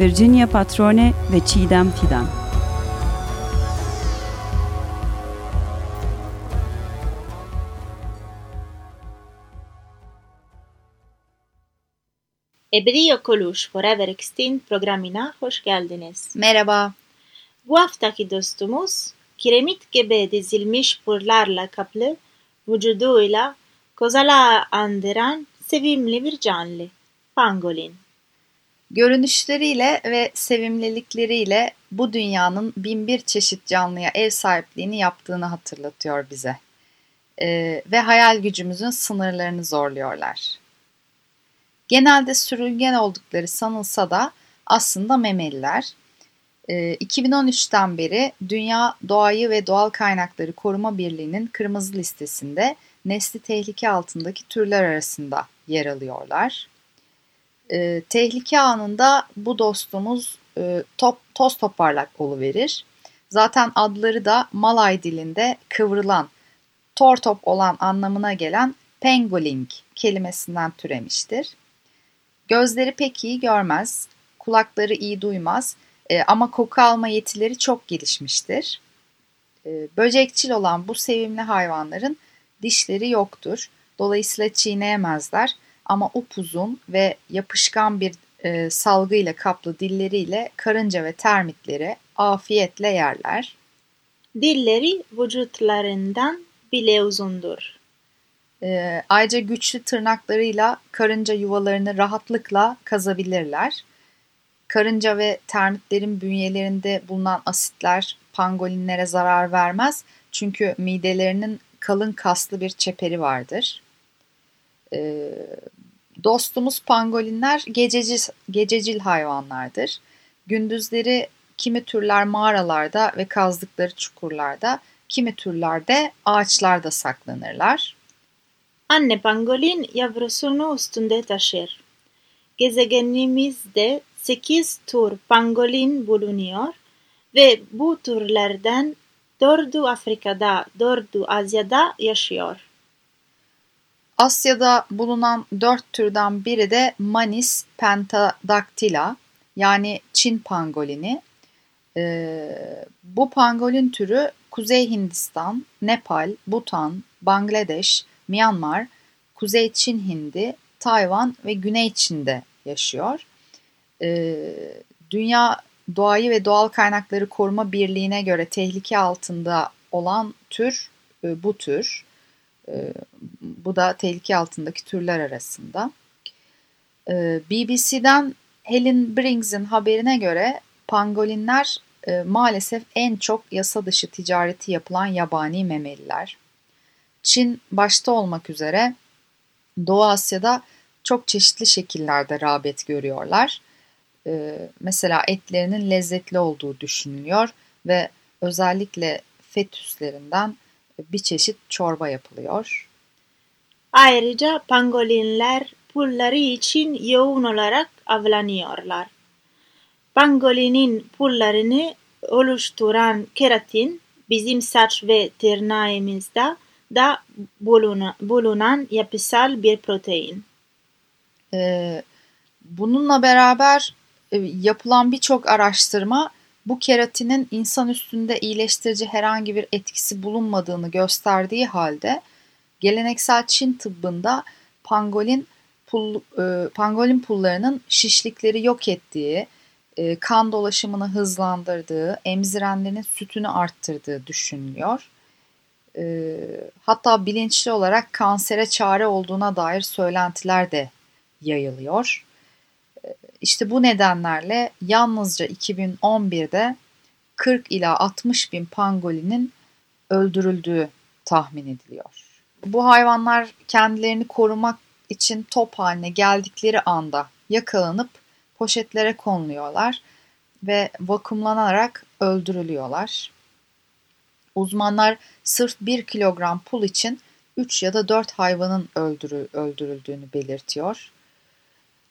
Virginia Patrone ve Çiğdem Fidan. Ebedi Yok Oluş Forever Extinct programına hoş geldiniz. Merhaba. Bu haftaki dostumuz kiremit gibi dizilmiş pırlarla kaplı vücuduyla kozala andıran sevimli bir canlı. Pangolin. Görünüşleriyle ve sevimlilikleriyle bu dünyanın binbir çeşit canlıya ev sahipliğini yaptığını hatırlatıyor bize. Ee, ve hayal gücümüzün sınırlarını zorluyorlar. Genelde sürüngen oldukları sanılsa da aslında memeliler. Ee, 2013'ten beri Dünya Doğayı ve Doğal Kaynakları Koruma Birliği'nin kırmızı listesinde nesli tehlike altındaki türler arasında yer alıyorlar. E, tehlike anında bu dostumuz e, top, toz toparlak verir. Zaten adları da Malay dilinde kıvrılan, tor top olan anlamına gelen pengoling kelimesinden türemiştir. Gözleri pek iyi görmez, kulakları iyi duymaz e, ama koku alma yetileri çok gelişmiştir. E, böcekçil olan bu sevimli hayvanların dişleri yoktur. Dolayısıyla çiğneyemezler ama upuzun ve yapışkan bir e, salgıyla kaplı dilleriyle karınca ve termitleri afiyetle yerler. Dilleri vücutlarından bile uzundur. E, ayrıca güçlü tırnaklarıyla karınca yuvalarını rahatlıkla kazabilirler. Karınca ve termitlerin bünyelerinde bulunan asitler pangolinlere zarar vermez çünkü midelerinin kalın kaslı bir çeperi vardır. E, dostumuz pangolinler gececil, gececil hayvanlardır. Gündüzleri kimi türler mağaralarda ve kazdıkları çukurlarda, kimi türlerde ağaçlarda saklanırlar. Anne pangolin yavrusunu üstünde taşır. Gezegenimizde 8 tür pangolin bulunuyor ve bu türlerden dördü Afrika'da, dördü Asya'da yaşıyor. Asya'da bulunan dört türden biri de Manis pentadactyla yani Çin pangolini. Ee, bu pangolin türü Kuzey Hindistan, Nepal, Bhutan, Bangladeş, Myanmar, Kuzey Çin Hindi, Tayvan ve Güney Çin'de yaşıyor. Ee, Dünya Doğayı ve Doğal Kaynakları Koruma Birliği'ne göre tehlike altında olan tür e, bu tür. E, bu da tehlike altındaki türler arasında. E, BBC'den Helen Briggs'in haberine göre pangolinler maalesef en çok yasa dışı ticareti yapılan yabani memeliler. Çin başta olmak üzere Doğu Asya'da çok çeşitli şekillerde rağbet görüyorlar e, mesela etlerinin lezzetli olduğu düşünülüyor ve özellikle fetüslerinden bir çeşit çorba yapılıyor. Ayrıca pangolinler pulları için yoğun olarak avlanıyorlar. Pangolinin pullarını oluşturan keratin bizim saç ve tırnağımızda da bulunan yapısal bir protein. Ee, bununla beraber e, yapılan birçok araştırma bu keratinin insan üstünde iyileştirici herhangi bir etkisi bulunmadığını gösterdiği halde geleneksel Çin tıbbında pangolin pul, e, pangolin pullarının şişlikleri yok ettiği, e, kan dolaşımını hızlandırdığı, emzirenlerin sütünü arttırdığı düşünülüyor. E, hatta bilinçli olarak kansere çare olduğuna dair söylentiler de yayılıyor. İşte bu nedenlerle yalnızca 2011'de 40 ila 60 bin pangolinin öldürüldüğü tahmin ediliyor. Bu hayvanlar kendilerini korumak için top haline geldikleri anda yakalanıp poşetlere konuluyorlar ve vakumlanarak öldürülüyorlar. Uzmanlar sırf 1 kilogram pul için 3 ya da 4 hayvanın öldürü, öldürüldüğünü belirtiyor.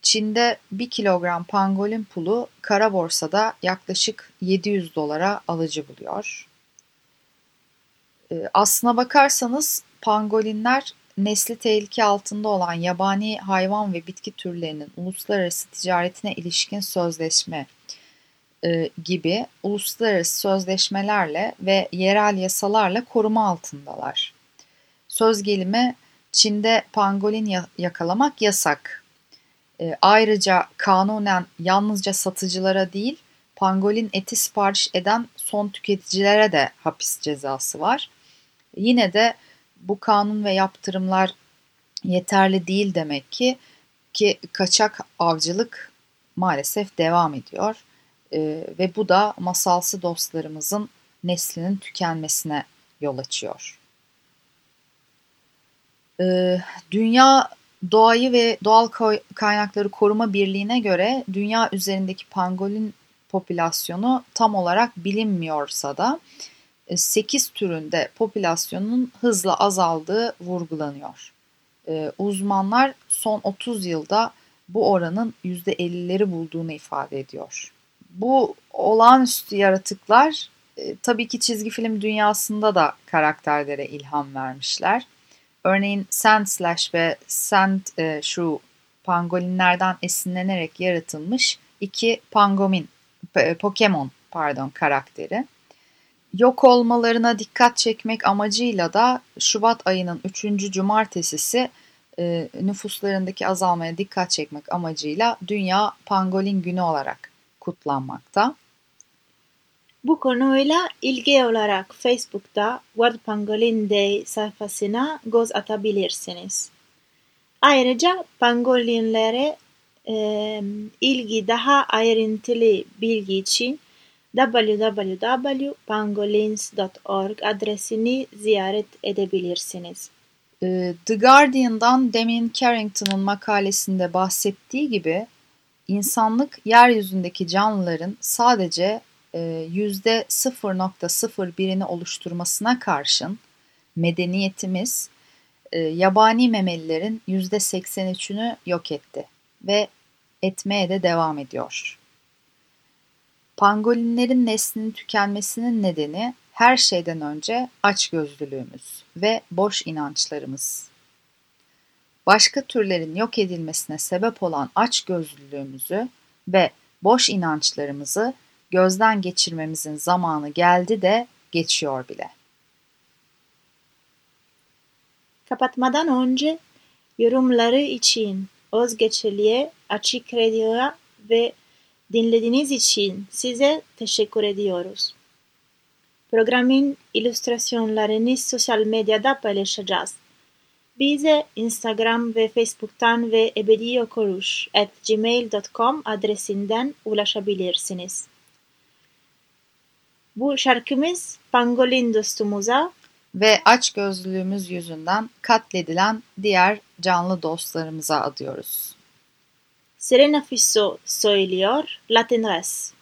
Çin'de 1 kilogram pangolin pulu kara borsada yaklaşık 700 dolara alıcı buluyor. Ee, aslına bakarsanız pangolinler nesli tehlike altında olan yabani hayvan ve bitki türlerinin uluslararası ticaretine ilişkin sözleşme e, gibi uluslararası sözleşmelerle ve yerel yasalarla koruma altındalar. Söz gelimi Çin'de pangolin yakalamak yasak. E, ayrıca kanunen yalnızca satıcılara değil, pangolin eti sipariş eden son tüketicilere de hapis cezası var. Yine de bu kanun ve yaptırımlar yeterli değil demek ki ki kaçak avcılık maalesef devam ediyor e, ve bu da masalsı dostlarımızın neslinin tükenmesine yol açıyor. E, Dünya Doğayı ve Doğal Kaynakları Koruma Birliği'ne göre dünya üzerindeki pangolin popülasyonu tam olarak bilinmiyorsa da 8 e, türünde popülasyonun hızla azaldığı vurgulanıyor. E, uzmanlar son 30 yılda bu oranın %50'leri bulduğunu ifade ediyor. Bu olağanüstü yaratıklar e, tabii ki çizgi film dünyasında da karakterlere ilham vermişler. Örneğin Sand Slash ve Sand e, şu pangolinlerden esinlenerek yaratılmış iki pangomin, Pokemon pardon karakteri. Yok olmalarına dikkat çekmek amacıyla da Şubat ayının 3. cumartesisi e, nüfuslarındaki azalmaya dikkat çekmek amacıyla Dünya Pangolin Günü olarak kutlanmakta. Bu konuyla ilgili olarak Facebook'ta World Pangolin Day sayfasına göz atabilirsiniz. Ayrıca pangolinlere e, ilgi daha ayrıntılı bilgi için www.pangolins.org adresini ziyaret edebilirsiniz. Ee, The Guardian'dan Damien Carrington'ın makalesinde bahsettiği gibi insanlık yeryüzündeki canlıların sadece %0.01'ini e, oluşturmasına karşın medeniyetimiz e, yabani memelilerin %83'ünü yok etti ve etmeye de devam ediyor. Pangolinlerin neslinin tükenmesinin nedeni her şeyden önce açgözlülüğümüz ve boş inançlarımız. Başka türlerin yok edilmesine sebep olan açgözlülüğümüzü ve boş inançlarımızı gözden geçirmemizin zamanı geldi de geçiyor bile. Kapatmadan önce yorumları için Özgeçeli'ye, Açık Radyo'ya ve dinlediğiniz için size teşekkür ediyoruz. Programın illüstrasyonlarını sosyal medyada paylaşacağız. Bize Instagram ve Facebook'tan ve ebediokoruş.gmail.com adresinden ulaşabilirsiniz. Bu şarkımız pangolin dostumuza ve aç gözlülüğümüz yüzünden katledilen diğer canlı dostlarımıza adıyoruz. Serena Fisso söylüyor La Tendresse.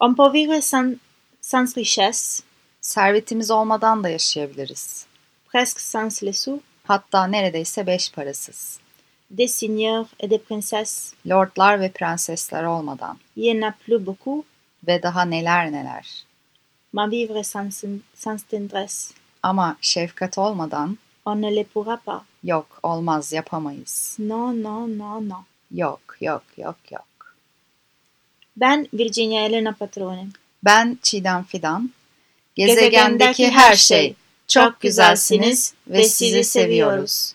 On peut vivre sans, sans richesse. Servetimiz olmadan da yaşayabiliriz. Presque sans les sous. Hatta neredeyse beş parasız. Des seigneurs et des princesses. Lordlar ve prensesler olmadan. Il y en a plus beaucoup. Ve daha neler neler. Ma vivre sans, sans tendresse. Ama şefkat olmadan On ne le pourra pas. Yok, olmaz, yapamayız. No, no, no, no. Yok, yok, yok, yok. Ben Virginia Elena Patrone. Ben Çiğdem Fidan. Gezegendeki her şey. Çok güzelsiniz ve sizi seviyoruz.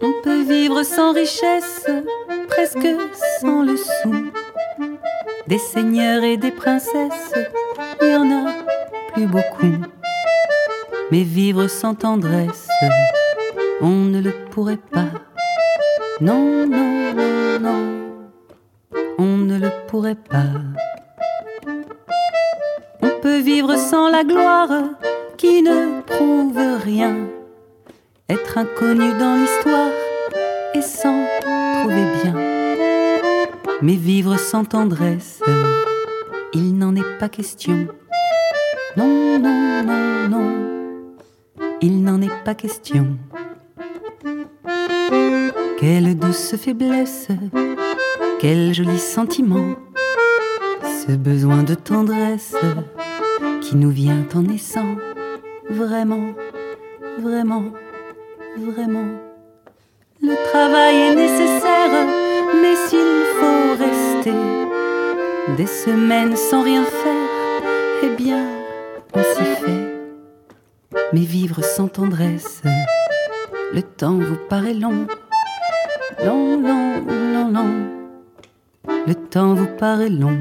On peut vivre sans richesse presque sans le sou. Des seigneurs et des princesses, il y en a plus beaucoup. Mais vivre sans tendresse, on ne le pourrait pas. Non, non, non, non, on ne le pourrait pas. On peut vivre sans la gloire qui ne. Inconnu dans l'histoire et s'en trouver bien. Mais vivre sans tendresse, il n'en est pas question. Non, non, non, non, il n'en est pas question. Quelle douce faiblesse, quel joli sentiment, ce besoin de tendresse qui nous vient en naissant, vraiment, vraiment, vraiment. Le travail est nécessaire, mais s'il faut rester des semaines sans rien faire, eh bien, on s'y fait. Mais vivre sans tendresse, le temps vous paraît long, long, long, long, long. Le temps vous paraît long.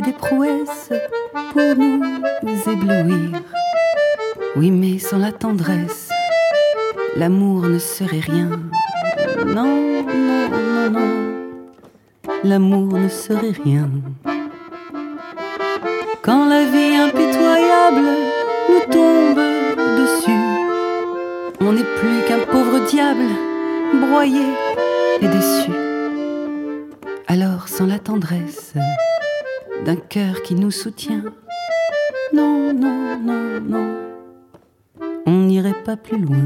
Des prouesses pour nous éblouir. Oui, mais sans la tendresse, l'amour ne serait rien. Non, non, non, non, l'amour ne serait rien. Quand la vie impitoyable nous tombe dessus, on n'est plus qu'un pauvre diable broyé et déçu. Alors sans la tendresse d'un cœur qui nous soutient, non, non, non, non, on n'irait pas plus loin.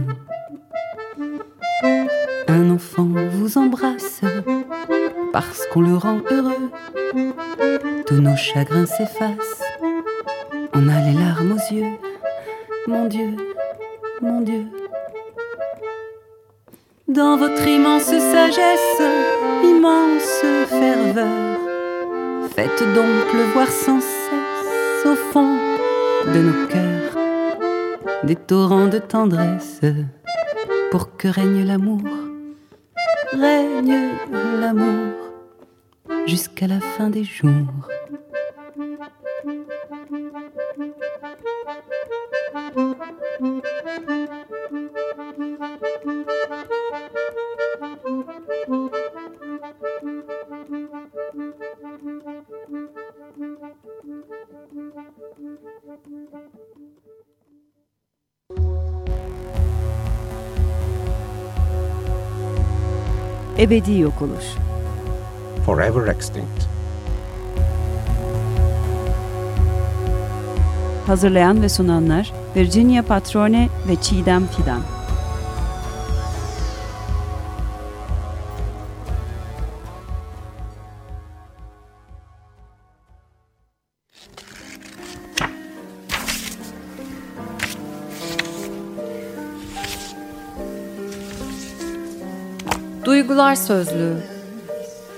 Un enfant vous embrasse parce qu'on le rend heureux. Tous nos chagrins s'effacent. On a les larmes aux yeux. Mon Dieu, mon Dieu. Dans votre immense sagesse, immense ferveur, faites donc pleuvoir sans cesse au fond de nos cœurs des torrents de tendresse pour que règne l'amour, règne l'amour jusqu'à la fin des jours. Ebedi yok oluş. Forever extinct. Hazırlayan ve sunanlar Virginia Patrone ve Çiğdem Fidan. Duygular Sözlüğü